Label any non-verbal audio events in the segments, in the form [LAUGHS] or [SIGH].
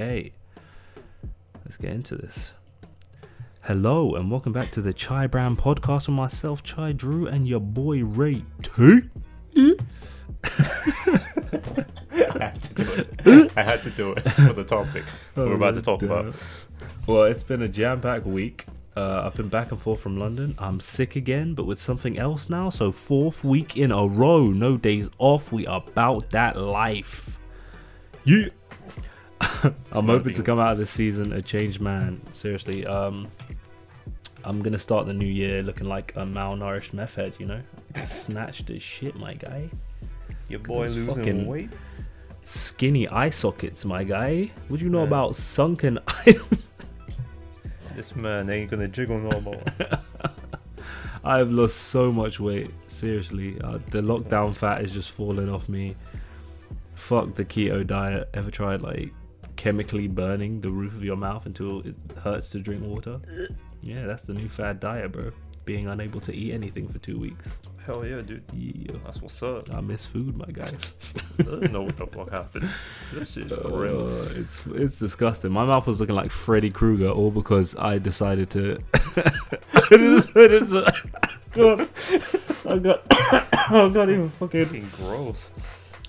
Okay, let's get into this. Hello and welcome back to the CHY Brand podcast with myself, CHY Drew, and your boy Ray T. I had to do it. I had to do it [LAUGHS] for the topic we're about to talk about. Well, it's been a jam-packed week. Uh, I've been back and forth from London. I'm sick again, but with something else now. So fourth week in a row, no days off. We are about that life. Yeah. [LAUGHS] I'm hoping to come out of this season a changed man. Seriously. Um, I'm gonna start the new year looking like a malnourished meth head. You know, snatched as shit, my guy. Your boy losing weight. Skinny eye sockets, my guy. What do you know Yeah. about sunken [LAUGHS] eye? This man ain't gonna jiggle no more. [LAUGHS] I've lost so much weight. Seriously, uh, the lockdown fat is just falling off me. Fuck the keto diet. Ever tried like chemically burning the roof of your mouth until it hurts to drink water? Yeah, that's the new fad diet, bro. Being unable to eat anything for two weeks. Hell yeah, dude. Yeah, That's what's up. I miss food, my guy. I don't know what the fuck happened. This is real. Uh, it's it's disgusting. My mouth was looking like Freddy Krueger, all because I decided to. [LAUGHS] I decided to. [LAUGHS] God, I got. [COUGHS] I got even fucking Fucking [COUGHS] gross.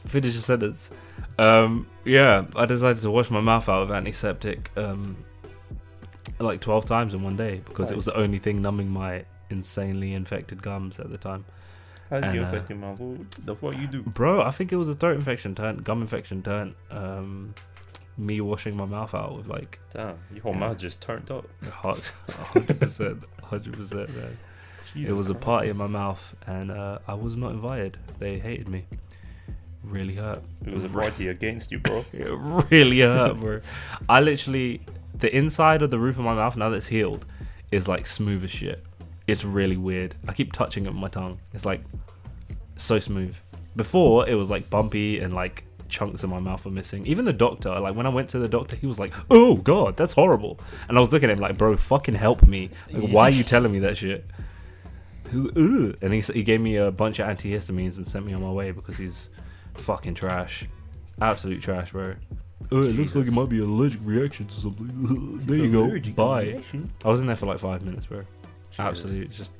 Finish a sentence. Um, yeah, I decided to wash my mouth out with antiseptic, um, like twelve times in one day because it was the only thing numbing my insanely infected gums at the time. How did you uh, affect your mouth? What the fuck you do? Bro, I think it was a throat infection turned gum infection turned um, me washing my mouth out with like Damn, your whole Yeah. mouth just turned up. Hot, hundred percent, hundred percent, man. [LAUGHS] Jesus it was a party in my mouth, and uh, I was not invited. They hated me. Really hurt. It was a party against you, bro. [LAUGHS] It really hurt, bro. I literally, the inside of the roof of my mouth now that it's healed, is like smooth as shit. It's really weird. I keep touching it with my tongue. It's like so smooth. Before it was like bumpy and like chunks of my mouth were missing. Even the doctor, like when I went to the doctor, he was like, "Oh God, that's horrible." And I was looking at him like, "Bro, fucking help me! Like, why are you [LAUGHS] telling me that shit?" He And he he gave me a bunch of antihistamines and sent me on my way because he's fucking trash, absolute trash, bro. Oh, it looks like it might be an allergic reaction to something. [LAUGHS] there you go. Bye. reaction? I was in there for like five minutes, bro. Absolute, just.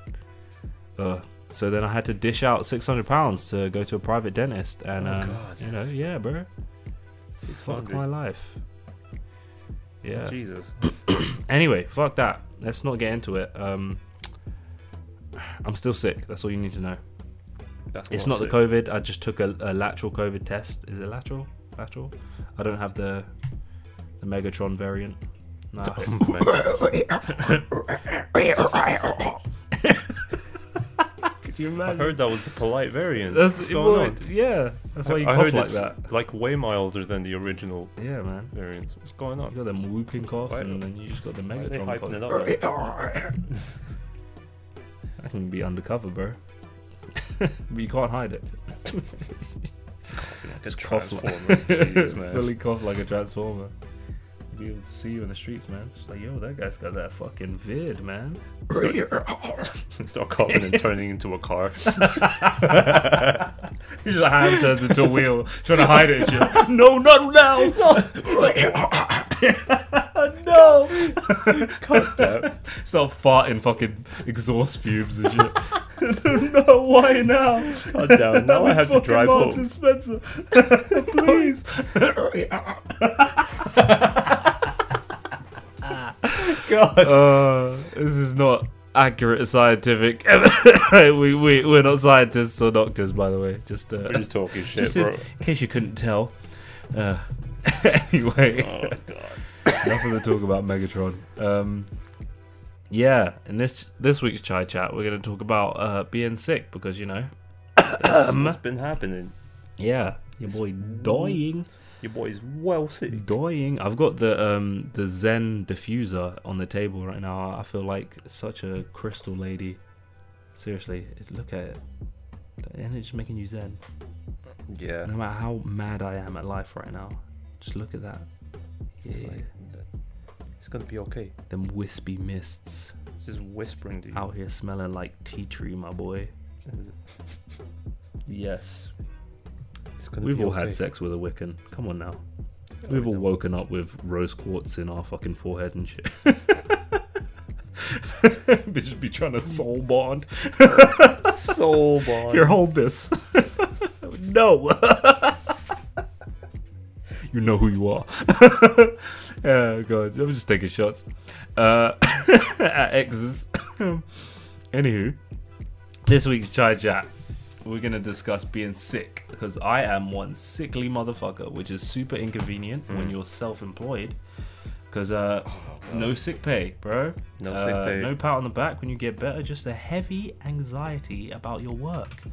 Uh, so then I had to dish out six hundred pounds to go to a private dentist, and Oh, um, God. you know, yeah, bro. Fuck 600. my life. Yeah. Jesus. [CLEARS THROAT] Anyway, fuck that. Let's not get into it. Um, I'm still sick. That's all you need to know. That's It's not not the COVID. I just took a, a lateral COVID test. Is it lateral? Lateral? I don't have the the Megatron variant. No. Could you I heard that was the polite variant. That's What's going on? yeah. That's why you I cough heard like it's that. like way milder than the original Yeah, man. variant. What's going on? You got them whooping coughs, Why- and then you just got the Why are they Megatron. hyping cough. it up? Like, [LAUGHS] I can be undercover, bro. [LAUGHS] but you can't hide it. like a Just cough like-. Jeez, [LAUGHS] man. Fully cough like a transformer. Be able to see you in the streets, man. Just like, yo, that guy's got that fucking vid, man. [LAUGHS] Start coughing and turning into a car. His hand turns into a wheel, trying to hide it. Shit. no, not now. [LAUGHS] no. God damn. Start farting fucking exhaust fumes and shit. [LAUGHS] no, why now? God damn. [LAUGHS] Now I have to drive Marks home. Spencer. Please. God. Uh, this is not accurate scientific. we we we're not scientists or doctors, by the way. Just uh, We're just talking shit, just in, bro. in case you couldn't tell. Uh, [LAUGHS] anyway, Oh, God. nothing to talk about Megatron. Um, yeah, in this this week's CHY chat, we're going to talk about uh, being sick because you know, That's what's been happening. yeah, your boy dying. Your boy's well sick. Dying. I've got the um the Zen diffuser on the table right now. I feel like such a crystal lady. Seriously, look at it. And it's making you Zen. Yeah. No matter how mad I am at life right now, just look at that. Yeah, It's like, it's gonna be okay. them wispy mists Just whispering to you. out here smelling like tea tree, my boy. Yes, It's gonna we've be all okay. had sex with a Wiccan. Come on now. We've all woken up with rose quartz in our fucking forehead and shit. [LAUGHS] Bitches be trying to soul bond. Soul bond. [LAUGHS] Here, hold this. [LAUGHS] no. You know who you are. [LAUGHS] oh god, I'm just taking shots uh, [COUGHS] at exes. [COUGHS] Anywho, this week's CHY chat, we're gonna discuss being sick because I am one sickly motherfucker, which is super inconvenient when Mm. you're self-employed. Because uh, no sick pay, bro. No Uh, sick pay. No pat on the back when you get better. Just a heavy anxiety about your work.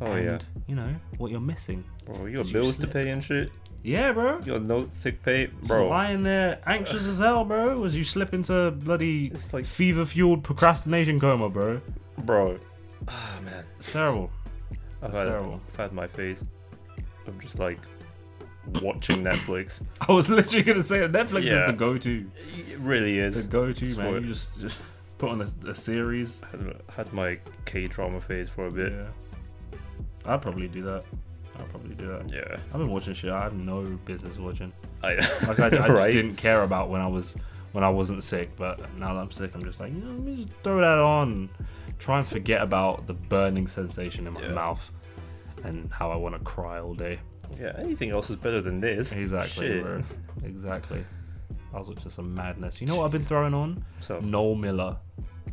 Oh and, yeah. You know what you're missing. Bro, you got you bills to pay and shit. Yeah, bro. You got no sick pay, Just bro. lying there anxious as hell, bro. As you slip into bloody like, fever-fueled procrastination coma, bro. bro. Ah man. It's terrible. I've It's had, terrible. I've had my phase of just like watching Netflix. [LAUGHS] I was literally gonna say that Netflix Yeah. is the go-to. It really is. The go-to, man. Swear. You just just put on a, a series. had, had my K drama phase for a bit. Yeah. I'd probably do that. I'd probably do that. Yeah. I've been watching shit I have no business watching. I, Like I, [LAUGHS] I just Right. didn't care about when I was when I wasn't sick, but now that I'm sick, I'm just like, you know, let me just throw that on, try and forget about the burning sensation in my Yeah. mouth and how I want to cry all day. yeah. Anything else is better than this. Exactly. [LAUGHS] Exactly. I was watching some madness. You know what I've been throwing on? So Noel Miller.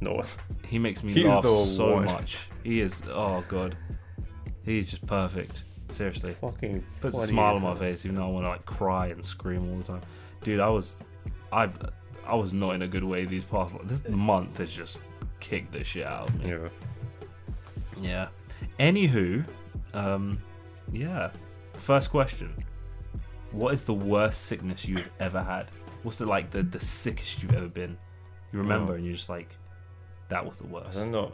no. He makes me He's laugh so one. much. He is. Oh god, he's just perfect. Seriously. Fucking puts a smile on my face, even though I want to like cry and scream all the time. Dude, I was, I, I was not in a good way these past. This month has just kicked the shit out of me. Yeah. Yeah. Anywho, um, yeah. First question: What is the worst sickness you've ever had? What's the like the the sickest you've ever been? You remember, Oh. and you're just like, that was the worst. I don't know.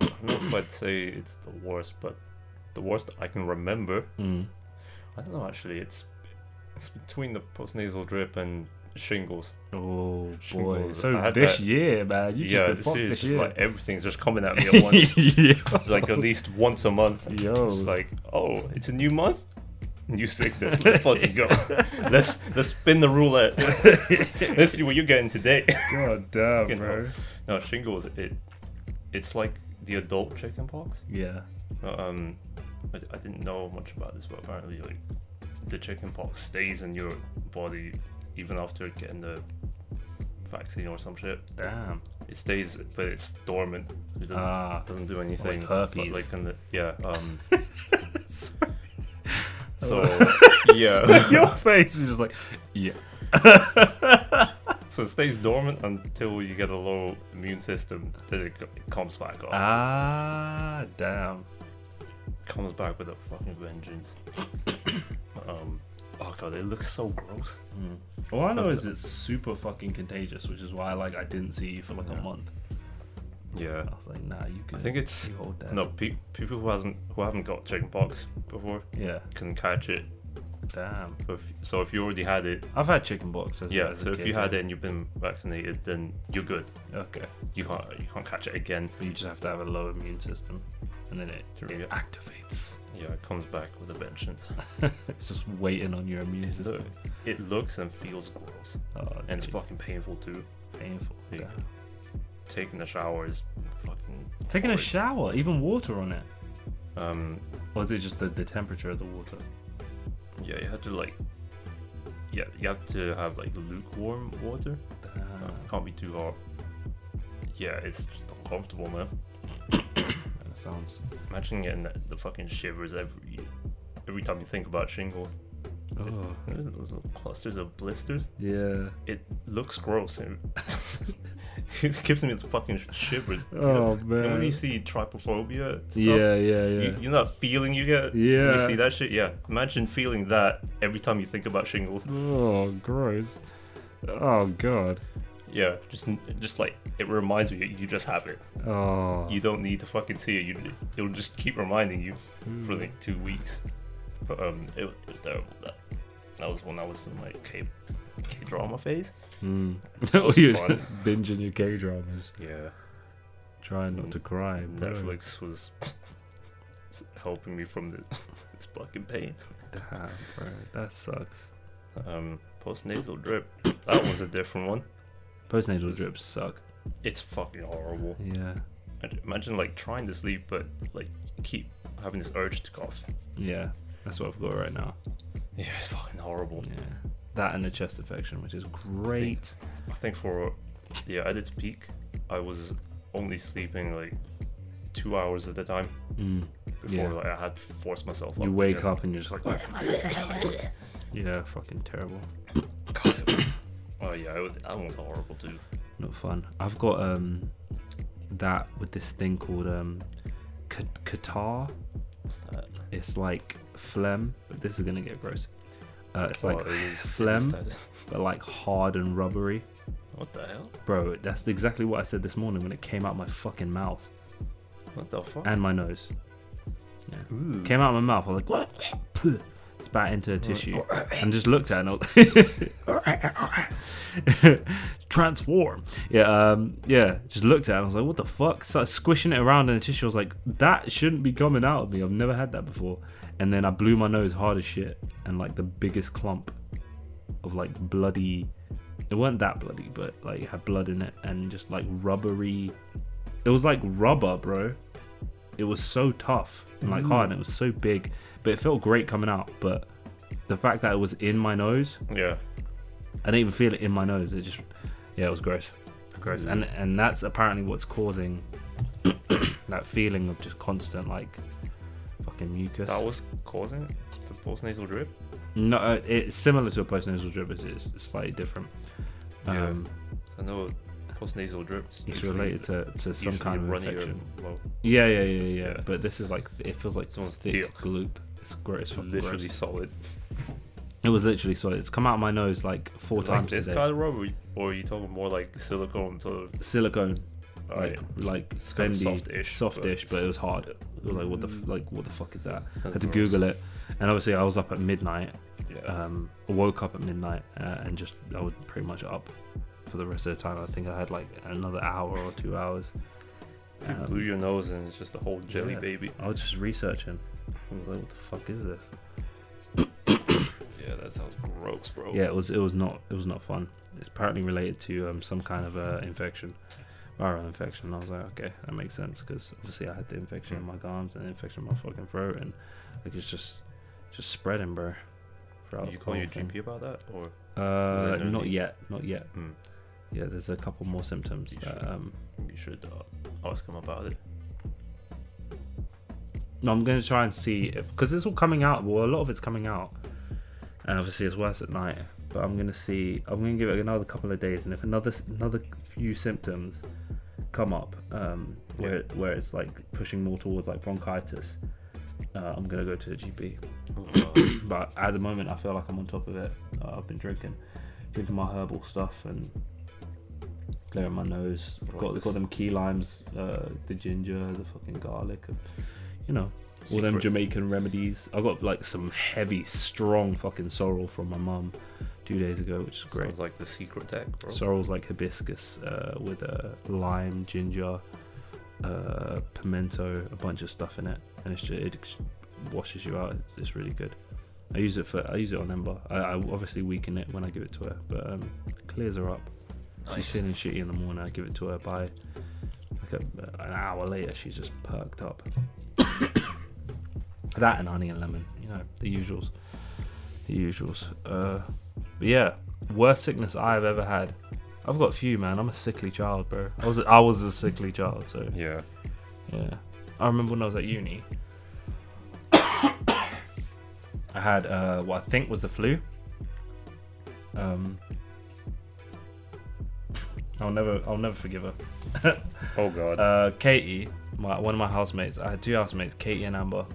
I don't know if I'd say it's the worst, but the worst I can remember. Mm. I don't know actually. It's it's between the postnasal drip and shingles. Oh boy! So this that- year, man, you yeah, just this year this just year. like everything's just coming at me at [LAUGHS] once. yeah. It's like at least once a month. Yo. It's like, oh, it's a new month, new sickness. Let's fucking go. [LAUGHS] Let's let's spin the roulette. [LAUGHS] let's see what you're getting today. God damn, bro. No, shingles. It it's like the adult chickenpox. Yeah. Um, I, I didn't know much about this, but apparently, like the chickenpox stays in your body even after getting the vaccine or some shit. Damn. It stays, but it's dormant. It doesn't, Ah. doesn't do anything. herpes. But like in the yeah. Um, [LAUGHS] so [LAUGHS] yeah. Your face is just like, yeah. [LAUGHS] So it stays dormant until you get a low immune system. Then it, it comes back up. Ah, damn. Comes back with a fucking vengeance. [COUGHS] um, oh god, it looks so gross. All I know is it's super fucking contagious, which is why like I didn't see you for like a month. Yeah. I was like, nah, you can. I think it's you hold that. no pe- people who hasn't who haven't got chickenpox before Yeah. can catch it. Damn. So if, so if you already had it, I've had chicken pox. As, yeah. So if kid, you had yeah. it and you've been vaccinated, then you're good. okay, You can't you can't catch it again. but you just have to have a low immune system, and then it, it yeah. activates. Yeah, it comes back with a vengeance. [LAUGHS] It's just waiting on your immune It, system. look, it looks and feels gross, Oh, and it's fucking painful too. painful. Yeah. Damn. Taking a shower is fucking Taking a shower, even water on it. Um, Or is it just the, the temperature of the water? Yeah, you have to like, yeah, you have to have like lukewarm water. Uh, can't be too hot. Yeah, it's just uncomfortable, man. [COUGHS] That sounds. Imagine getting the, the fucking shivers every every time you think about shingles. Oh. There's those little clusters of blisters. Yeah. It looks gross. [LAUGHS] [LAUGHS] it gives me the fucking shivers. Oh And when you see trypophobia stuff, Yeah, yeah, yeah. you, you know that feeling you get Yeah. you see that shit? Yeah. Imagine feeling that every time you think about shingles. Oh, gross. Oh god. Yeah, just just like it reminds me you just have it. Oh. You don't need to fucking see it. You it'll just keep reminding you Hmm. for like two weeks. But um, it, it was terrible. That that was when I was in my K K drama phase. Mm. [LAUGHS] was You're fun. [LAUGHS] binging your K dramas, Yeah, trying not to cry. bro. Netflix was [LAUGHS] helping me from the, this fucking pain. Damn, bro, that sucks. Um, post nasal drip. [COUGHS] That one's a different one. Postnasal drips suck. It's fucking horrible. Yeah, Imagine- Imagine like trying to sleep, but like keep having this urge to cough. yeah. That's what I've got right now. Yeah, it's fucking horrible. Yeah, that and a chest infection, which is great. I think for yeah, at its peak, I was only sleeping like two hours at a time Mm. before Yeah. like I had to force myself. You up wake again. up and you're just like, [COUGHS] yeah, fucking terrible. Oh yeah, it was, that horrible too. Not fun. I've got um that with this thing called um catarrh. What's that? It's like phlegm, but this is gonna get gross. Uh, it's like it is- it is phlegm, but like hard and rubbery. What the hell? Bro, that's exactly what I said this morning when it came out my fucking mouth What the fuck? and my nose. Came out of my mouth. I was like, what? [LAUGHS] Spat into a tissue and just looked at it. And [LAUGHS] Transform. Yeah, um, yeah. Just looked at it. And I was like, what the fuck? Started squishing it around in the tissue. I was like, that shouldn't be coming out of me. I've never had that before. And then I blew my nose hard as shit, and like the biggest clump of like bloody. It weren't that bloody, but like it had blood in it and just like rubbery. It was like rubber, bro. It was so tough and like hard, and it was so big, but it felt great coming out. But the fact that it was in my nose, Yeah. I didn't even feel it in my nose. It just, yeah, it was gross, gross, and and that's apparently what's causing [COUGHS] that feeling of just constant like fucking mucus. That was causing it? the postnasal drip. no, uh, it's similar to a postnasal drip. It's, it's slightly different. Yeah. Um, I know postnasal drip. it's usually- related to, to some kind of infection. Well, Yeah, yeah, yeah, yeah, Yeah. But this is like it feels like This one's thick thick. gloop. It's gross. It's literally gross. solid. It was literally solid. It's come out of my nose like four Is it like times this today. kind of rubber, or are you talking more like the silicone sort of? Silicone, Oh, like yeah. like It's kind of softish, softish, but but, it was hard. It was like what the like what the fuck is that? That's had to gross. Google it, and obviously I was up at midnight. Yeah. Um, I woke up at midnight uh, and just I was pretty much up for the rest of the time. I think I had like another hour or two hours. you Um, blew your nose and it's just a whole jelly yeah. baby. I was just researching. I was like, what the fuck is this? Yeah, that sounds gross, bro. Yeah, it was it was not it was not fun. It's apparently related to um, some kind of uh, infection, viral infection. I was like, okay, that makes sense because obviously I had the infection in my gums and the infection in my fucking throat, and like it's just just spreading, bro. throughout You call your thing. GP about that, or Uh, it not yet, not yet. Hmm. Yeah, there's a couple more symptoms. You That, should. um, you should uh, ask him about it? no, I'm going to try and see if because it's all coming out. Well, a lot of it's coming out, and obviously it's worse at night. But I'm going to see. I'm going to give it another couple of days, and if another another few symptoms come up, um, where where it's like pushing more towards like bronchitis, uh, I'm to go to the GP. Oh, [COUGHS] But at the moment, I feel like I'm on top of it. Uh, I've been drinking, drinking my herbal stuff and clearing my nose. Right, got got them key limes, uh, the ginger, the fucking garlic, and, you know, all them Jamaican remedies. I got like some heavy, strong fucking sorrel from my mum two days ago, which is great. Sounds like the secret tech, bro. Sorrel's like hibiscus uh, with uh, lime, ginger, uh, pimento, a bunch of stuff in it, and it's just, it washes you out. It's, it's really good. I use it for I use it on Ember. I, I obviously weaken it when I give it to her, but um, it clears her up. She's Nice. feeling shitty in the morning. I give it to her by like a, an hour later. She's just perked up. [COUGHS] that and honey and lemon, you know, the usuals, the usuals. Uh, but yeah, worst sickness I've ever had. I've got a few, man. I'm a sickly child, bro. I was I was a sickly child, so Yeah. yeah. I remember when I was at uni. [COUGHS] I had uh, what I think was the flu. Um, I'll never, I'll never forgive her. [LAUGHS] Oh god. Uh, Katie, my, one of my housemates. I had two housemates, Katie and Amber.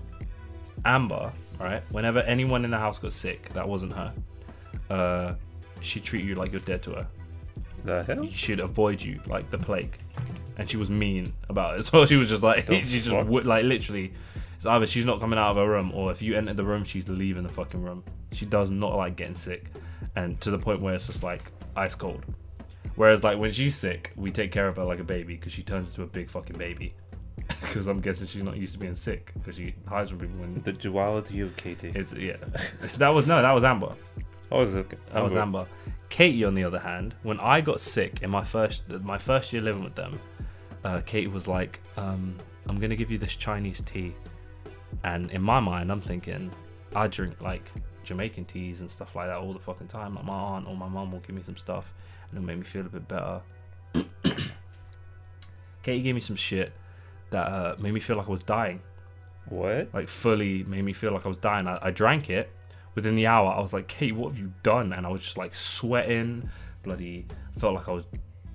Amber, right? Whenever anyone in the house got sick, that wasn't her. Uh, she treat you like you're dead to her. the hell? She'd avoid you like the plague, and she was mean about it. [LAUGHS] So she was just like, The [LAUGHS] she just fuck? would like literally. It's either she's not coming out of her room, or if you enter the room, she's leaving the fucking room. She does not like getting sick, and to the point where it's just like ice cold. Whereas like when she's sick, we take care of her like a baby because she turns into a big fucking baby. [LAUGHS] Because I'm guessing she's not used to being sick because she hides from people when The duality of Katie. it's yeah. that was no, that was Amber. I was a, That was Amber. Katie, on the other hand, when I got sick in my first my first year living with them, uh, Katie was like, um, "I'm gonna give you this Chinese tea," and in my mind, I'm thinking, I drink like Jamaican teas and stuff like that all the fucking time. Like my aunt or my mum will give me some stuff, and it'll make me feel a bit better. [COUGHS] Katie gave me some shit that uh, made me feel like I was dying. What? Like fully made me feel like I was dying. I, I drank it. Within the hour, I was like, "Kate, what have you done?" And I was just like sweating, bloody. Felt like I was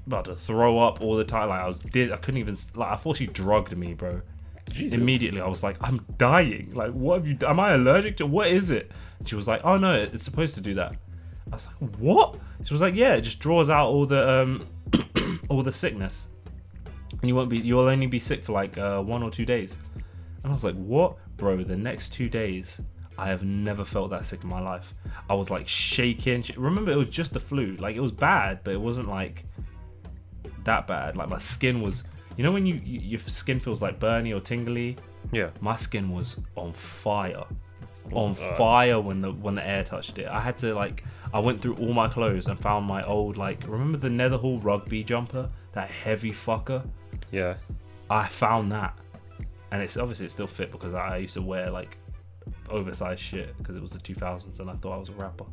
about to throw up all the time. Like I was, I couldn't even. Like I thought she drugged me, bro. Jesus. Immediately, I was like, "I'm dying. Like, what have you? Am I allergic to? What is it?" She was like, "Oh no, it's supposed to do that." I was like, "What?" She was like, "Yeah, it just draws out all the um, [CLEARS THROAT] all the sickness, and you won't be. You'll only be sick for like uh, one or two days." And I was like, "What, bro?" The next two days, I have never felt that sick in my life. I was like shaking. Remember, it was just the flu. Like it was bad, but it wasn't like that bad. Like my skin was. You know when you, you your skin feels like burny or tingly? Yeah. My skin was on fire Oh, on God. fire when the when the air touched it. I had to like I went through all my clothes and found my old like remember the Netherhall rugby jumper that heavy fucker. Yeah. I found that, and it's obviously it still fit because I used to wear like oversized shit because it was the 2000s and I thought I was a rapper.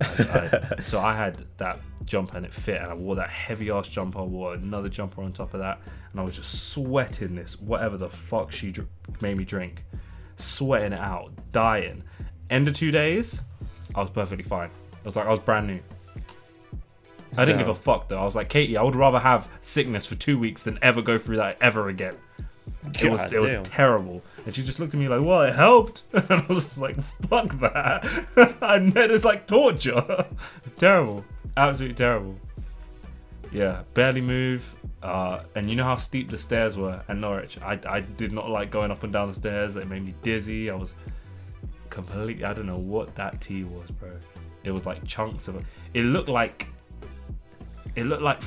I- I- [LAUGHS] so I had that jumper and it fit, and I wore that heavy ass jumper. I wore another jumper on top of that, and I was just sweating this whatever the fuck she dr- made me drink, sweating it out, dying. End of two days, I was perfectly fine. It was like I was brand new. I didn't give a fuck though. I was like, Katie, I would rather have sickness for two weeks than ever go through that ever again. It was God it was terrible, and she just looked at me like, "Well, it helped," [LAUGHS] and I was just like, "Fuck that!" [LAUGHS] I met it's like torture. [LAUGHS] it's terrible, absolutely terrible. Yeah, barely move, uh, and you know how steep the stairs were at Norwich. I I did not like going up and down the stairs. It made me dizzy. I was completely. I don't know what that tea was, bro. It was like chunks of it. It looked like. It looked like.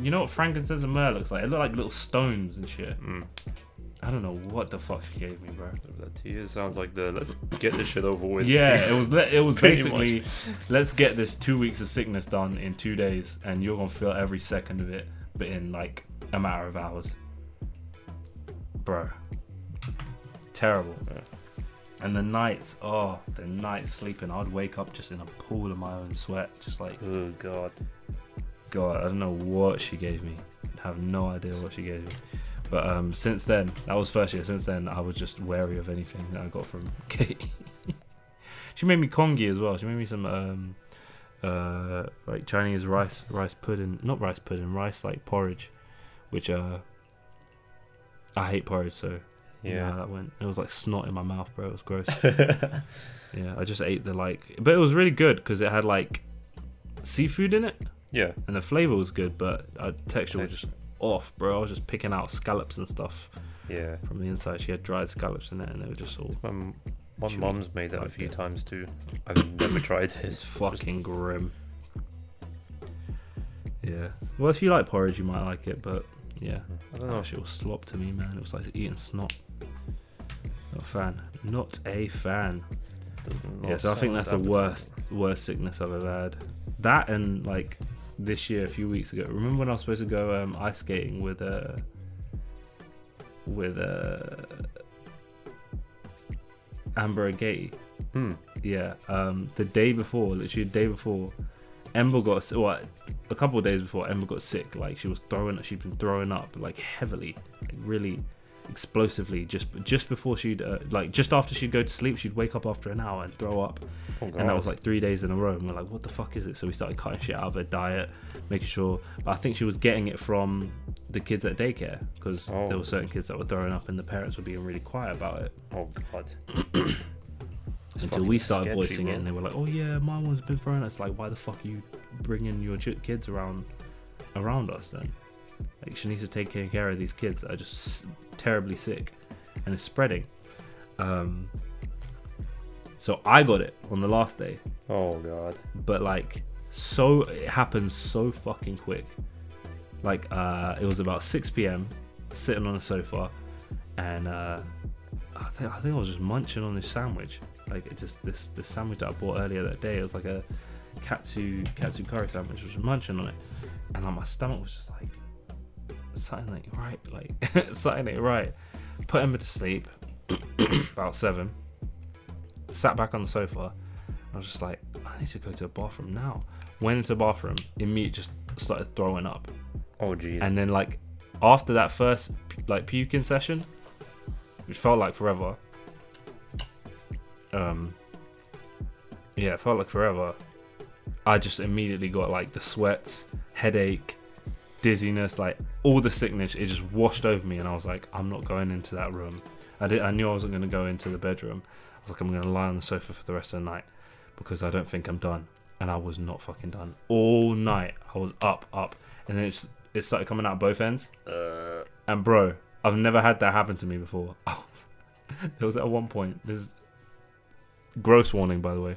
You know what frankincense and myrrh looks like? It looked like little stones and shit. Mm. I don't know what the fuck she gave me, bro. That to you sounds like the let's get this shit over with. Yeah, it was it was [LAUGHS] basically let's get this two weeks of sickness done in two days, and you're gonna feel every second of it, but in like a matter of hours, bro. Terrible. Yeah. And the nights, oh, the nights sleeping, I'd wake up just in a pool of my own sweat, just like Oh god. God, I don't know what she gave me. I have no idea what she gave me. But um, since then, that was first year. Since then, I was just wary of anything that I got from [LAUGHS] Katie. she made me congee as well. She made me some um, uh, like Chinese rice rice pudding, not rice pudding, rice like porridge, which uh, I hate porridge. So Yeah. that went. It was like snot in my mouth, bro. It was gross. [LAUGHS] yeah, I just ate the like, but it was really good because it had like seafood in it yeah. and the flavor was good, but uh, texture was just off, bro. I was just picking out scallops and stuff Yeah. from the inside. She had dried scallops in it, and they were just all. My, my mom's made that a few it? times too. I've never tried it. It's [LAUGHS] it. fucking grim. Yeah. Well, if you like porridge, you might like it, but yeah, I don't that know. shit was slop to me, man. It was like eating snot. Not a fan. Not a fan. Yeah, so I think that's the worst worst sickness I've ever had. That and like this year, a few weeks ago. Remember when I was supposed to go um, ice skating with uh with uh Amber Agati? Hmm. Yeah. Um, the day before, literally the day before, Ember got well, a couple of days before Ember got sick. Like she was throwing, she'd been throwing up like heavily, like really explosively. Just just before she'd uh, like just after she'd go to sleep, she'd wake up after an hour and throw up Oh, and that was like three days in a row. And we're like, what the fuck is it? So we started cutting shit out of her diet, making sure. But I think she was getting it from the kids at daycare because Oh. there were certain kids that were throwing up, and the parents were being really quiet about it Oh god. [CLEARS THROAT] Until we started sketchy, voicing bro. it, and they were like, oh yeah, my one's been throwing. up." It's like, why the fuck are you bringing your kids around around us then? Like she needs to take care of these kids that are just terribly sick, and it's spreading. Um, so I got it on the last day. Oh god. but like so it happened so fucking quick like uh it was about 6 p.m sitting on a sofa and uh i think i think i was just munching on this sandwich like it just this this sandwich that i bought earlier that day it was like a katsu katsu curry sandwich, I was munching on it, and like my stomach was just like something ain't right, like [LAUGHS] something ain't right. Put Ember to sleep [COUGHS] about seven. Sat back on the sofa. I was just like, I need to go to the bathroom now. Went into the bathroom, immediately just started throwing up. Oh geez. And then like after that first like puking session, which felt like forever. Um Yeah, it felt like forever. I just immediately got like the sweats, headache, dizziness, like all the sickness, it just washed over me and I was like, I'm not going into that room. I did I knew I wasn't gonna go into the bedroom. I was like, I'm gonna lie on the sofa for the rest of the night because I don't think I'm done. And I was not fucking done. All night I was up, up. And then it's it started coming out both ends. uh, And bro, I've never had that happen to me before. [LAUGHS] there was at one point, this is gross warning by the way.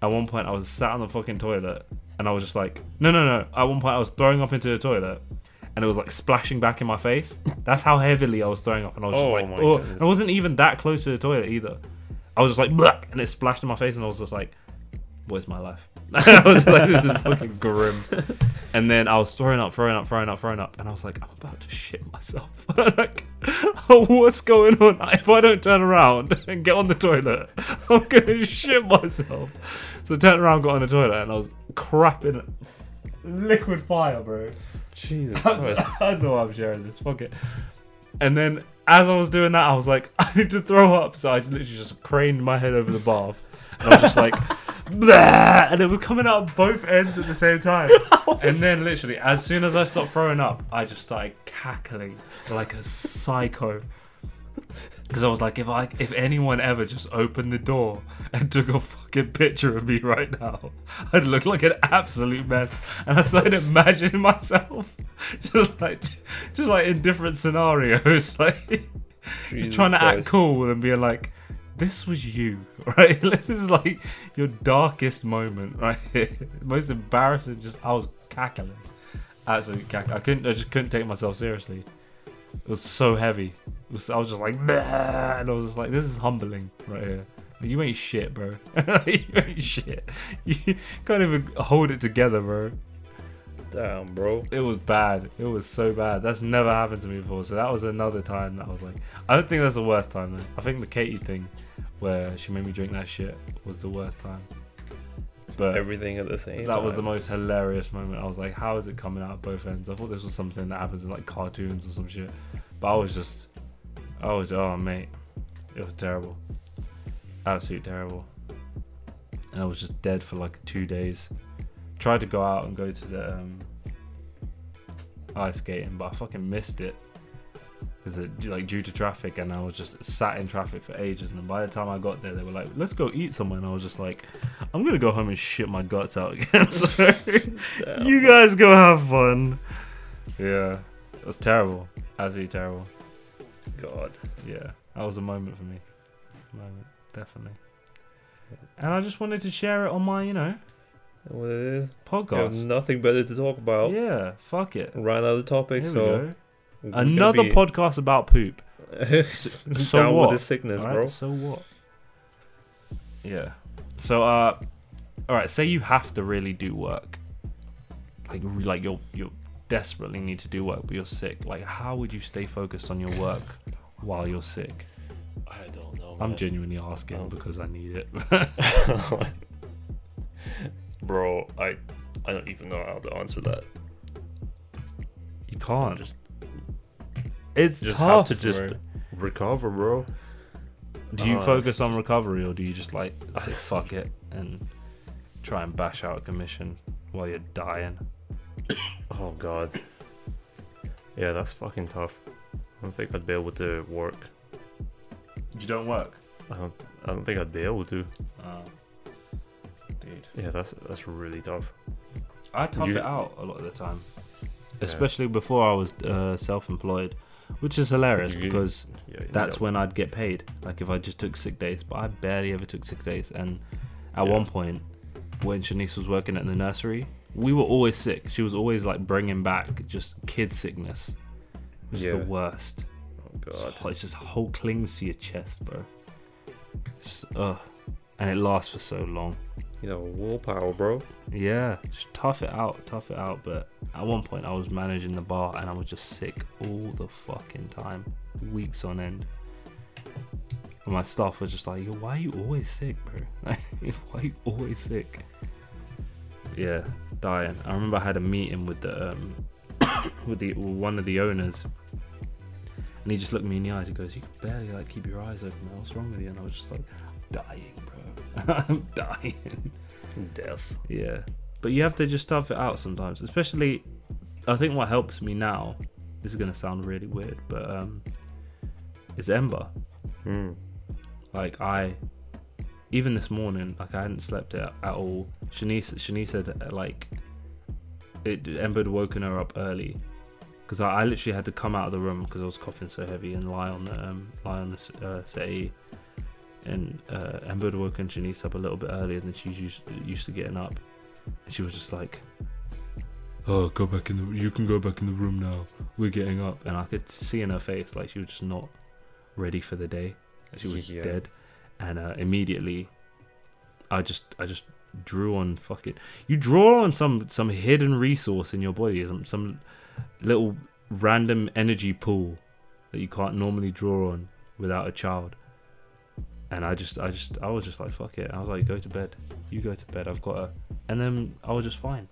At one point I was sat on the fucking toilet and I was just like, no, no, no. At one point I was throwing up into the toilet and it was like splashing back in my face. That's how heavily I was throwing up and I was oh just like, oh. Goodness. I wasn't even that close to the toilet either. I was just like, Bleh! and it splashed in my face and I was just like, what is my life? [LAUGHS] I was like, this is fucking grim. And then I was throwing up, throwing up, throwing up, throwing up, and I was like, I'm about to shit myself. [LAUGHS] like, oh, [LAUGHS] what's going on? If I don't turn around and get on the toilet, I'm gonna shit myself. So I turned around, got on the toilet, and I was crapping liquid fire, bro. Jesus I, was, I know I'm sharing this. Fuck it. And then as I was doing that, I was like, I need to throw up. So I literally just craned my head over the bath. And I was just like, And it was coming out both ends at the same time. [LAUGHS] Oh. and then literally, as soon as I stopped throwing up, I just started cackling like a psycho. Because I was like, if I, if anyone ever just opened the door and took a fucking picture of me right now, I'd look like an absolute mess. And I started imagining myself [LAUGHS] just like, just like in different scenarios, [LAUGHS] like just trying to act cool and being like, this was you, [LAUGHS] right? [LAUGHS] this is like your darkest moment, [LAUGHS] right? Most embarrassing. Just I was cackling, absolutely cackling. I couldn't, I just couldn't take myself seriously. It was so heavy. Was, I was just like, and I was just like, this is humbling right here. Like, you ain't shit, bro. you ain't shit. You can't even hold it together, bro. Damn, bro. It was bad. It was so bad. That's never happened to me before. So that was another time that I was like, I don't think that's the worst time though. I think the Katie thing, where she made me drink that shit, was the worst time. But Everything at the same that was the most hilarious moment. I was like, how is it coming out both ends? I thought this was something that happens in like cartoons or some shit. But I was just, I was, oh mate, it was terrible, absolute terrible. And I was just dead for like two days. Tried to go out and go to the um, ice skating, but I fucking missed it. Because it like due to traffic, and I was just sat in traffic for ages. And by the time I got there, they were like, "Let's go eat somewhere." And I was just like, "I'm gonna go home and shit my guts out again." [LAUGHS] so [LAUGHS] you guys go have fun. Yeah, it was terrible. Absolutely terrible. God. Yeah, that was a moment for me. Moment, definitely. And I just wanted to share it on my, you know, What it is? Podcast. nothing better to talk about. Yeah, fuck it. Ran out of topics, so go. We're gonna Another be podcast about poop. [LAUGHS] down so what? with sickness, Alright, bro. So what? Yeah. So uh, all right. Say you have to really do work, like re- like you're you desperately need to do work, but you're sick. Like, how would you stay focused on your work while you're sick? I don't know. I'm genuinely asking Oh. because I need it. [LAUGHS] bro, I I don't even know how to answer that. you can't. Just it's just tough. have to just bro. recover, bro. Do you Oh, focus on recovery or do you just like say fuck it and try and bash out a commission while you're dying? [COUGHS] Oh god. Yeah, that's fucking tough. I don't think I'd be able to work. You don't work. I don't. I don't think I'd be able to. Oh. Dude. Yeah, that's that's really tough. I tough You- it out a lot of the time, especially before I was uh, self-employed, which is hilarious You- because Yeah, that's when I'd get paid. Like if I just took sick days, but I barely ever took sick days. And at Yeah. one point, when Shanice was working at the nursery, we were always sick. She was always like bringing back just kid sickness, which is the worst. Oh god. it's just whole clings to your chest, bro. It's, ugh. And it lasts for so long. You know, willpower, bro. Yeah, just tough it out, tough it out. But at one point, I was managing the bar and I was just sick all the fucking time, weeks on end. And my staff was just like, Yo, why are you always sick, bro? [LAUGHS] why are you always sick? Yeah, dying. I remember I had a meeting with the um, [COUGHS] with the one of the owners, and he just looked me in the eyes. He goes, "You can barely like keep your eyes open. Man. What's wrong with you?" And I was just like, "I'm dying, bro. [LAUGHS] I'm dying." Death. Yeah, but you have to just tough it out sometimes. Especially, I think what helps me now. This is gonna sound really weird, but um, it's Ember. Mm. Like I, even this morning, like I hadn't slept at, at all. Shanice, Shanice said uh, like, it Ember had woken her up early, because I, I literally had to come out of the room because I was coughing so heavy and lie on the um, lie on the uh, settee. And uh, Ember had woken Shanice up a little bit earlier than she's used used to getting up, and she was just like, "Oh, go back in the. You can go back in the room now. We're getting up." And I could see in her face like she was just not ready for the day. She was Yeah. dead, and uh, immediately, I just I just drew on fucking. You draw on some some hidden resource in your body, some some little random energy pool that you can't normally draw on without a child. And I just I just I was just like fuck it. I was like go to bed. You go to bed. I've got a. And then I was just fine.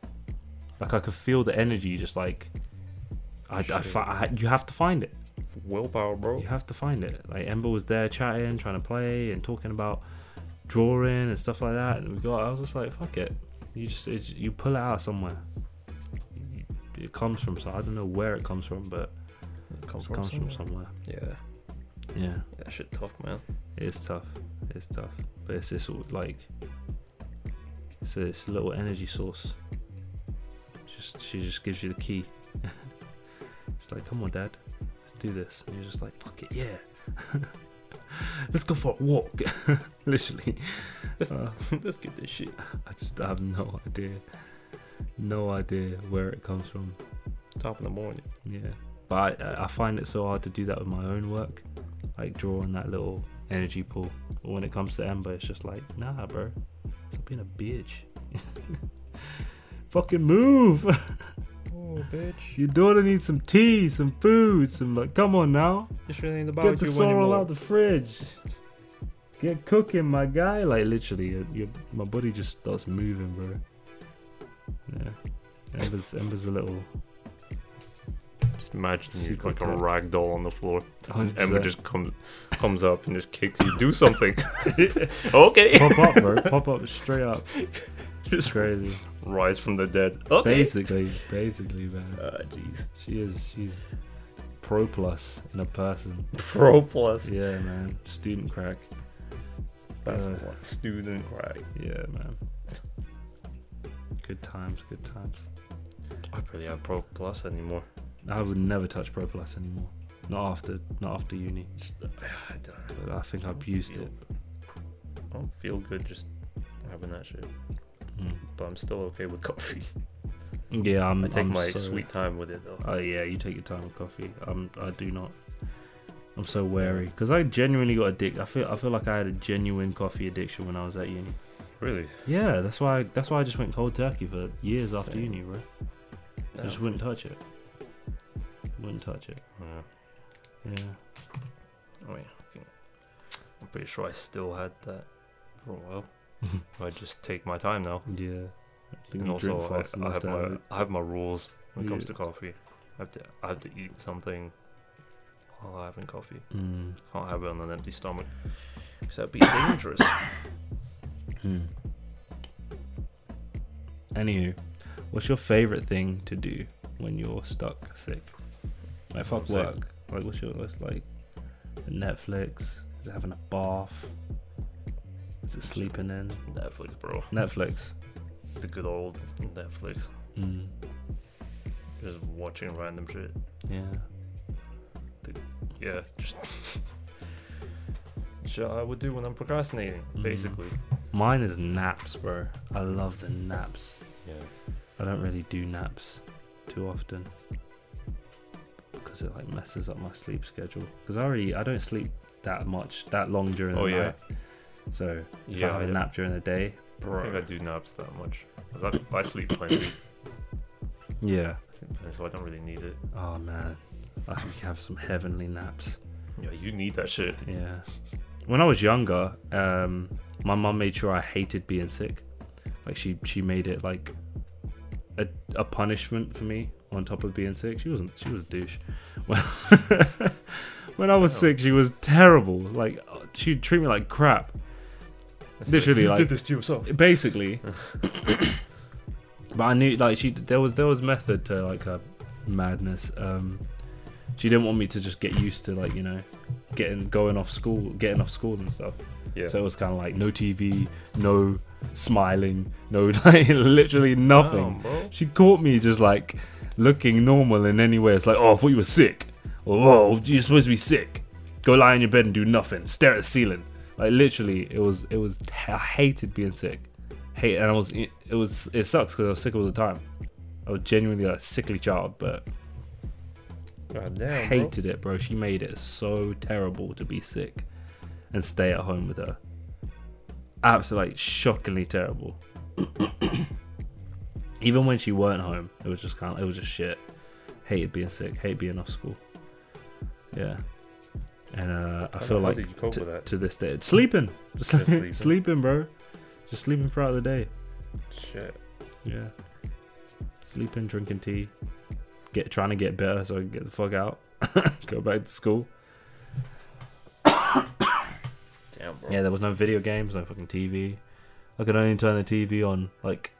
Like I could feel the energy just like. I, I. I you have to find it. Willpower, bro. You have to find it. Like Ember was there chatting, trying to play, and talking about drawing and stuff like that. And we got. I was just like, fuck it. You just it's, you pull it out somewhere. It comes from. So I don't know where it comes from, but It comes it from comes from somewhere. somewhere. Yeah. Yeah, That shit tough, man. it's tough. It's tough, but it's this like. It's a, it's a little energy source. Just she just gives you the key. [LAUGHS] it's like, come on, dad, let's do this. And you're just like, fuck it, yeah. [LAUGHS] let's go for a walk. [LAUGHS] Literally. Let's- Uh, Let's get this shit. I just have no idea. No idea where it comes from. Top of the morning. Yeah. But I, I find it so hard to do that with my own work. Like drawing that little energy pool. But when it comes to Ember, it's just like, nah, bro. Stop being a bitch. [LAUGHS] Fucking move. [LAUGHS] Oh, bitch. Your daughter needs some tea, some food, some like. Come on now. This shit ain't about Get the sorrel anymore. out the fridge. Get cooking, my guy. Like literally, your, your, my body just starts moving, bro. Yeah. Ember's Ember's a little. Imagine you Super like a rag doll on the floor. 100%. Ember just comes comes up and just kicks you. Do something. [LAUGHS] okay. pop up, bro. Pop up straight up. [LAUGHS] just Crazy. rise from the dead. Okay. Basically, basically, man. Ah, jeez. She is. She's pro plus in a person. Pro plus. Yeah, man. Student crack. That's Uh, one. Student crack. Yeah, man. Good times. Good times. I barely have pro plus anymore. I would never touch pro plus anymore. Not after. Not after uni. Just, I, don't, I think I abused feel, it. I don't feel good just having that shit. Mm. But I'm still okay with coffee. Yeah, I'm. I take I'm my so- sweet time with it though. Oh yeah, you take your time with coffee. Um, I do not. I'm so wary because I genuinely got addicted. I feel I feel like I had a genuine coffee addiction when I was at uni. Really? Yeah, that's why that's why I just went cold turkey for years after Same. uni, bro. I just wouldn't touch it. Wouldn't touch it. Yeah. Yeah. I mean, I think I'm pretty sure I still had that for a while. [LAUGHS] I just take my time now. Yeah. I think And also, fast I, I have my it. I have my rules when it comes to coffee. I have to I have to eat something while I'm having coffee. Mm. Can't have it on an empty stomach. Cause that'd be dangerous. [COUGHS] Mm. Anywho, what's your favorite thing to do when you're stuck sick? Like fuck work. Like what's your what's like Netflix? Is it having a bath? Is it sleeping in? Netflix, bro. Netflix. The good old Netflix. Mm. Just watching random shit. Yeah. Yeah, just [LAUGHS] shit I would do when I'm procrastinating, Mhm. basically. Mine is naps, bro. I love the naps. Yeah. I don't really do naps too often because it like messes up my sleep schedule. Because I already I don't sleep that much that long during the Oh, yeah. night. So if Yeah, I have a yeah. nap during the day, I don't think I do naps that much. 'Cause I, I sleep plenty, Yeah. I sleep plenty, so I don't really need it. Oh man, I could have some heavenly naps. Yeah, you need that shit. Yeah. When I was younger, um, my mum made sure I hated being sick. Like she she made it like a, a punishment for me on top of being sick. She wasn't she was a douche. [LAUGHS] When, when I was sick, she was terrible. Like she'd treat me like crap. It's Literally, you like- did this to yourself. Basically. [LAUGHS] but I knew like she there was there was method to like her madness. Um she didn't want me to just get used to like, you know, getting going off school getting off school and stuff. Yeah. So it was kind of like no TV, no smiling, no [LAUGHS] like literally nothing. She caught me just like looking normal in any way. It's like, oh, I thought you were sick. Or, whoa, you're supposed to be sick. Go lie in your bed and do nothing. Stare at the ceiling. Like literally, it was it was. I hated being sick. Hate, and I was. It was. It sucks because I was sick all the time. I was genuinely like a sickly child, but God damn, bro. hated it, bro. She made it so terrible to be sick and stay at home with her. Absolutely, shockingly terrible. [COUGHS] Even when she weren't home, it was just kind of, it was just shit. Hated being sick, hated being off school. Yeah. And uh, I feel like did you cope to, with that? to this day, sleeping. Just, Just [LAUGHS] sleeping. sleeping. bro. Just sleeping throughout the day. Shit. Yeah. Sleeping, drinking tea, get trying to get better so I can get the fuck out, [LAUGHS] go back to school. [COUGHS] Damn, bro. Yeah, there was no video games, no fucking TV. I could only turn the TV on like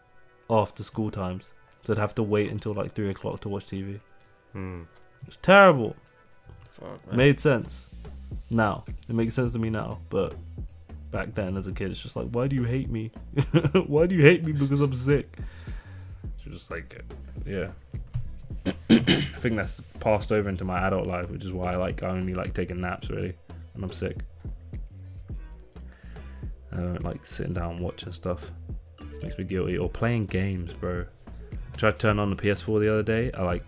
after school times, so I'd have to wait until like three o'clock to watch TV. Hmm. It was terrible. Fuck, man. Made sense. Now it makes sense to me now, but back then as a kid, it's just like, why do you hate me? [LAUGHS] why do you hate me because I'm sick? So just like, yeah. I think that's passed over into my adult life, which is why I like I only like taking naps really when I'm sick. I don't like sitting down watching stuff. Makes me guilty. Or playing games, bro. I tried to turn on the PS4 the other day. I like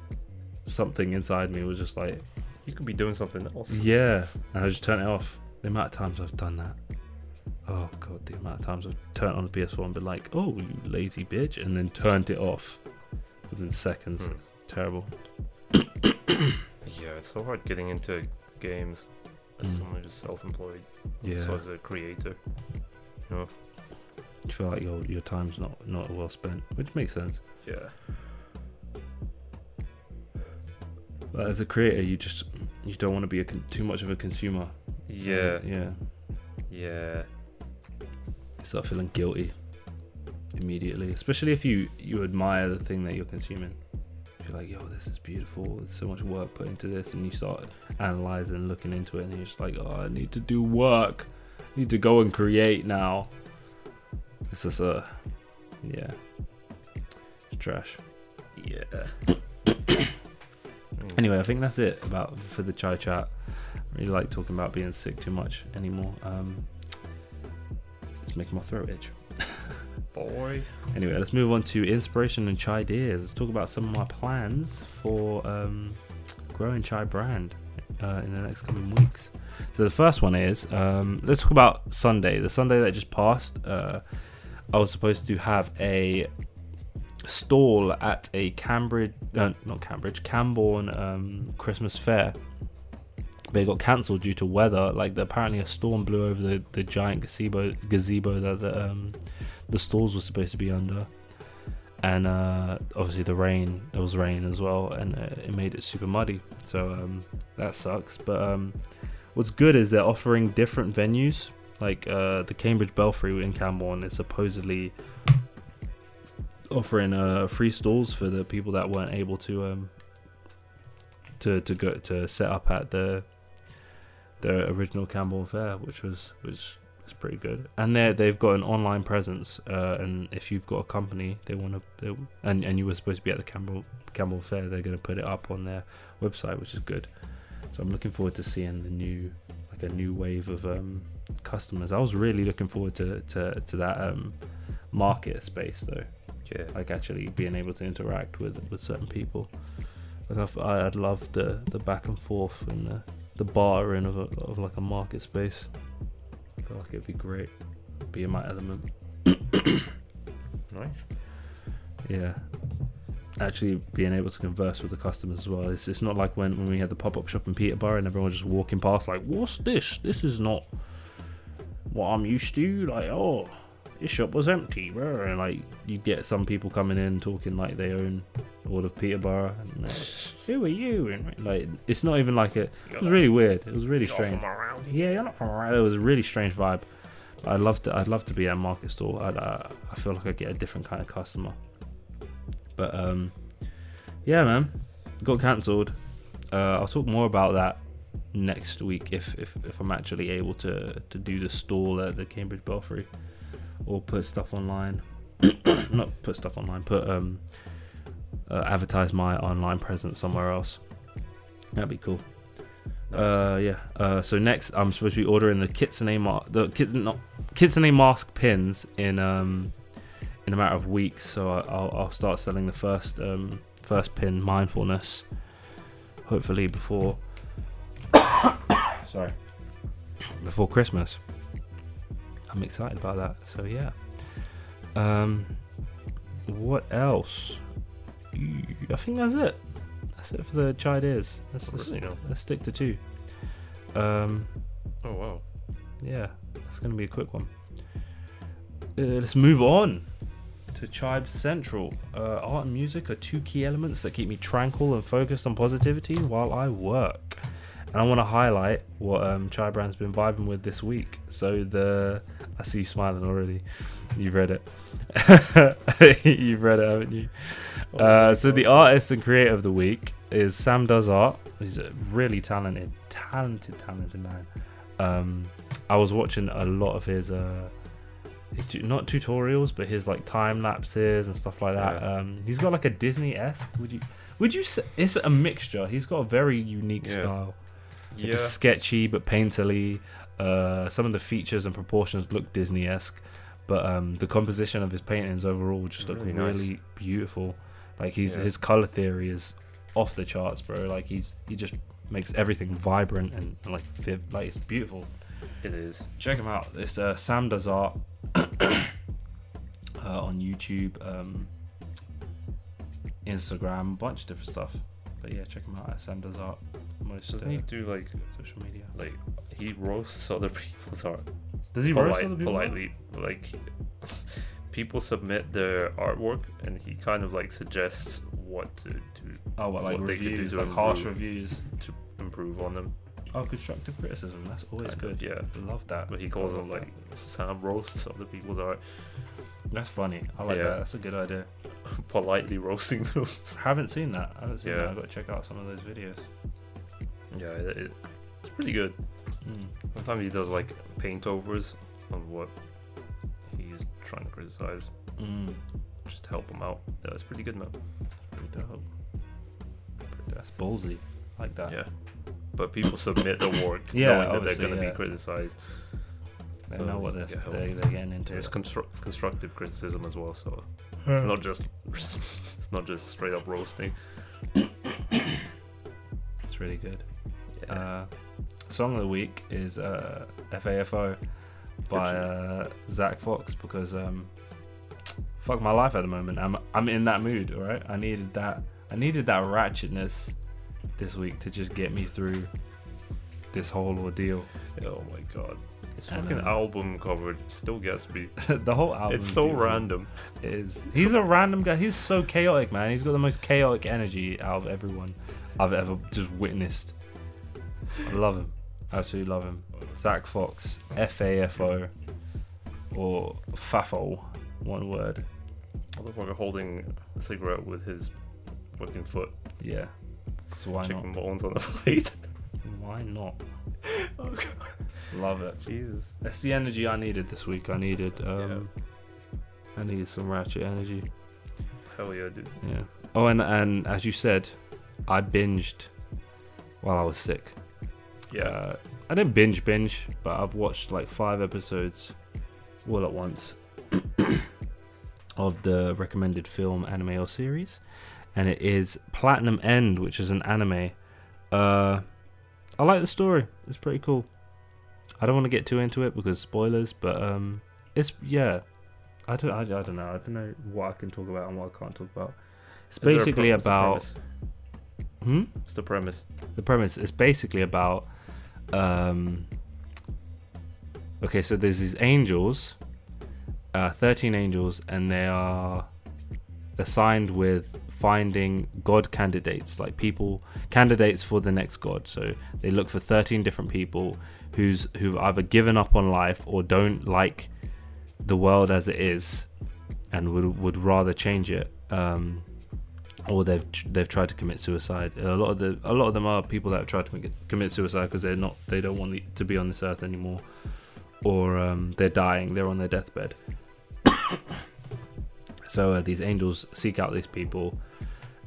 something inside me was just like, You could be doing something else. yeah, and I just turned it off. The amount of times I've done that. Oh god, the amount of times I've turned on the PS4 and been like, "Oh, you lazy bitch," and then turned it off within seconds. Hmm. Terrible. Yeah, it's so hard getting into games as Mm. someone who's self-employed. Yeah, So as a creator. you feel like your your time's not not well spent, which makes sense. Yeah. But as a creator, you just you don't want to be a con- too much of a consumer. Yeah. Uh, yeah. Yeah. You start feeling guilty immediately, especially if you you admire the thing that you're consuming. You're like, yo, this is beautiful. There's so much work put into this, and you start analyzing, looking into it, and you're just like, oh, I need to do work. I need to go and create now. It's is a, yeah, it's trash. Yeah. [COUGHS] Anyway, I think that's it about for the CHY chat. I really like talking about being sick too much anymore. Um, it's making my throat itch. [LAUGHS] boy. Anyway, let's move on to inspiration and CHY ideas. Let's talk about some of my plans for um, growing CHY Brand uh, in the next coming weeks. So the first one is um, let's talk about Sunday. The Sunday that just passed, uh, I was supposed to have a stall at a Cambridge, uh, not Cambridge, Camborne um, Christmas fair. It got cancelled due to weather. Like the, apparently a storm blew over the, the giant gazebo gazebo that the um, the stalls were supposed to be under, and uh, obviously the rain. There was rain as well, and uh, it made it super muddy. So um, that sucks. But um, what's good is they're offering different venues. Like uh, the Cambridge Belfry in Camborne is supposedly offering uh, free stalls for the people that weren't able to um, to to go to set up at the the original Camborne Fair, which was which is pretty good. And they they've got an online presence, uh, and if you've got a company, they want to, and and you were supposed to be at the Camborne Camborne Fair, they're going to put it up on their website, which is good. So I'm looking forward to seeing the new like a new wave of um, customers. I was really looking forward to to, to that um, market space though Yeah. like actually being able to interact with with certain people. Like I've, I- I'd love the the back and forth and the the bartering of a, of like a market space. I feel like it'd be great. Be in my element. [COUGHS] Nice. Yeah. Actually, being able to converse with the customers as well. It's, it's not like when, when we had the pop up shop in Peterborough and everyone was just walking past, like, what's this? This is not what I'm used to. Like, oh, this shop was empty, bro. And like, you get some people coming in talking like they own all of Peterborough. And like, who are you? And like, it's not even like a. It was really weird. It was really strange. from around here. Yeah, you're not from around. It was a really strange vibe. I'd love to. I'd love to be at a market store. I'd, uh, I feel like I get a different kind of customer. But um, yeah, man, got cancelled. Uh, I'll talk more about that next week if, if if I'm actually able to to do the stall at the Cambridge Belfry or put stuff online. [COUGHS] not put stuff online. Put um, uh, advertise my online presence somewhere else. That'd be cool. Nice. Uh, yeah. Uh, so next, I'm supposed to be ordering the Kitsune ma- the Kitsune not Kitsune mask pins in um in a matter of weeks. So I- I'll I'll start selling the first um first pin mindfulness, hopefully before. [COUGHS] sorry. Before Christmas. I'm excited about that. So yeah. Um, what else? I think that's it. That's it for the CHY ideas. Let's, let's, really, let's stick to two. Um, Oh wow. yeah, that's going to be a quick one. Uh, let's move on to Chybe Central. Uh, art and music are two key elements that keep me tranquil and focused on positivity while I work. And I want to highlight what um, CHY Brand's been vibing with this week. So the I see you smiling already. You've read it. [LAUGHS] You've read it, haven't you? Oh, Uh, so the artist and creator of the week is Sam Does Art. He's a really talented, talented, talented man. Um, I was watching a lot of his, uh, not tutorials, but his like time lapses and stuff like that. Yeah. Um, he's got like a Disney esque. Would you? Would you? Say, it's a mixture. He's got a very unique Yeah. style. Yeah. It's sketchy but painterly. Uh, some of the features and proportions look Disney esque, but um, the composition of his paintings overall just look Really really, nice. beautiful. Like he's Yeah. his color theory is off the charts, bro. Like he's he just makes everything vibrant and, and like viv- like it's beautiful. It is. Check him out. It's uh, Sam Does Art [COUGHS] uh, on YouTube, um, Instagram, bunch of different stuff. But yeah, check him out at Sam Does Art. Most Doesn't uh, he do like social media. like he roasts other people's art Does he roast other people? politely? Like people submit their artwork and he kind of like suggests what to do Oh, what like what they could do to like harsh reviews. to improve on them. Oh, constructive criticism. That's always good. Yeah. Love that. But he calls them like Sam roasts other people's art. That's funny. I like Yeah. that. That's a good idea. [LAUGHS] politely roasting them. [LAUGHS] haven't seen that. I haven't seen Yeah. that. I got to check out some of those videos. yeah, it, it, it's pretty good. Mm. Sometimes he does like paint overs on what he's trying to criticize, Mm. just to help him out. Yeah, it's pretty good, man. Pretty dope. That's ballsy. I like that. Yeah. But people submit the work Yeah, knowing that they're going to yeah. be criticized. They So, know what they're, yeah, help. they, they're getting into. It's it. constru- constructive criticism as well, so it's not just [LAUGHS] it's not just straight up roasting. [COUGHS] It's really good. Yeah. Uh, song of the week is uh, FAFO by uh, Zak Fox because um, fuck my life at the moment. I'm I'm in that mood. All right, I needed that. I needed that ratchetness this week to just get me through this whole ordeal. oh my god. This And, fucking album cover still gets me. [LAUGHS] the whole album. it's so beautiful. random. It is. He's a random guy. He's so chaotic, man. He's got the most chaotic energy out of everyone I've ever just witnessed. I love him. Absolutely love him. Zak Fox, F A F O, or Fafo, one word. Motherfucker holding a cigarette with his fucking foot, Yeah. So why chicken not? bones on the [LAUGHS] plate. Why not? [LAUGHS] oh god. Love it. Jesus. That's the energy I needed this week. I needed. um I needed some ratchet energy. Hell yeah, dude. Yeah. Oh, and and as you said, I binged while I was sick. Yeah. Uh, I didn't binge binge, but I've watched like five episodes all at once [COUGHS] of the recommended film, anime, or series, and it is Platinum End, which is an anime. Uh, I like the story. It's pretty cool. I don't want to get too into it because spoilers, but um, it's yeah, I don't. I, I don't know. I don't know what I can talk about and what I can't talk about. It's Is basically pro- what's the about. Hmm. What's the premise? The premise is basically about. Um. Okay, so there's these angels, uh, thirteen angels, and they are assigned with finding god candidates, like people candidates for the next god. So they look for thirteen different people who's who've either given up on life or don't like the world as it is, and would would rather change it. Um, or they've they've tried to commit suicide. A lot of the a lot of them are people that have tried to commit suicide because they're not they don't want to be on this earth anymore, or um, they're dying. They're on their deathbed. So uh, these angels seek out these people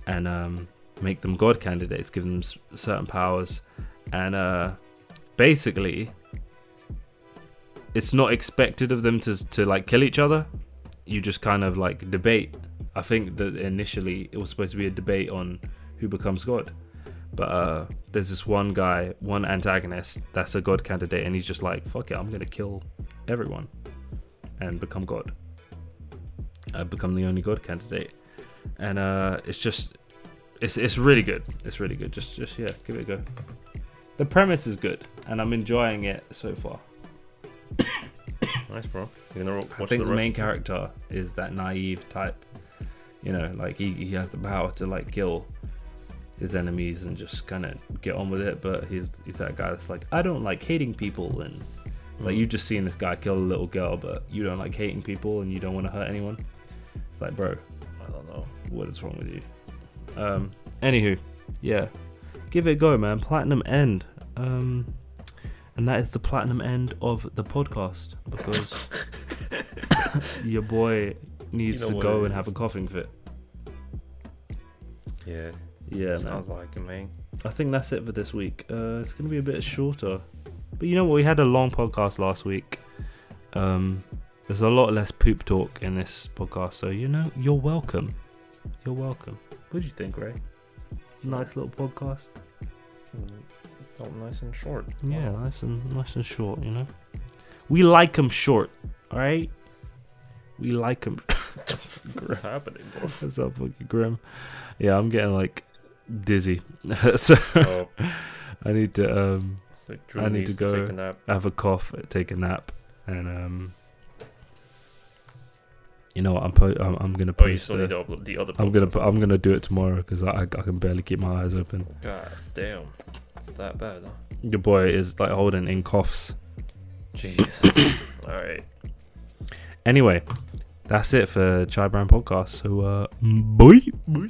and um, make them god candidates, give them certain powers, and uh, basically, it's not expected of them to to like kill each other. You just kind of like debate I think that initially it was supposed to be a debate on who becomes God. But uh, there's this one guy, one antagonist that's a God candidate, and he's just like, fuck it, I'm to kill everyone and become God. I become the only God candidate. And uh, it's just, it's, it's really good. It's really good. Just, just, yeah, give it a go. The premise is good, and I'm enjoying it so far. Nice, bro. You're gonna ro- I think the the, main character is that naive type. You know, like he, he has the power to like kill his enemies and just kind of get on with it. But he's he's that guy that's like, I don't like hating people, and like you've just seen this guy kill a little girl, but you don't like hating people and you don't want to hurt anyone. It's like, bro, I don't know. what is wrong with you? Um, anywho, yeah, give it a go, man. Platinum end. Um, and that is the platinum end of the podcast because [LAUGHS] your boy needs You know to go and have a coughing fit. Yeah. Yeah, man. Sounds like it, man. I think that's it for this week. Uh, it's gonna be a bit shorter, but you know what? We had a long podcast last week. Um, there's a lot less poop talk in this podcast, so you know you're welcome. You're welcome. What do you think, Ray? Nice little podcast. Mm, Felt nice and short. Yeah, nice and nice and short. You know, we like them short. All right, we like them. [LAUGHS] What's happening, bro? That's so fucking grim. Yeah, I'm getting like dizzy, [LAUGHS] so Oh, I need to um so Drew I need to to, go. take a nap. have a cough, take a nap, and um, you know what? I'm po- I'm, I'm gonna Oh, you post. still the- to the other. I'm gonna I'm gonna do it tomorrow because I I can barely keep my eyes open. God damn, it's that bad, huh? Your boy is like holding in coughs. Jeez. [COUGHS] All right. Anyway, that's it for CHY Brand Podcast. So uh, bye. bye.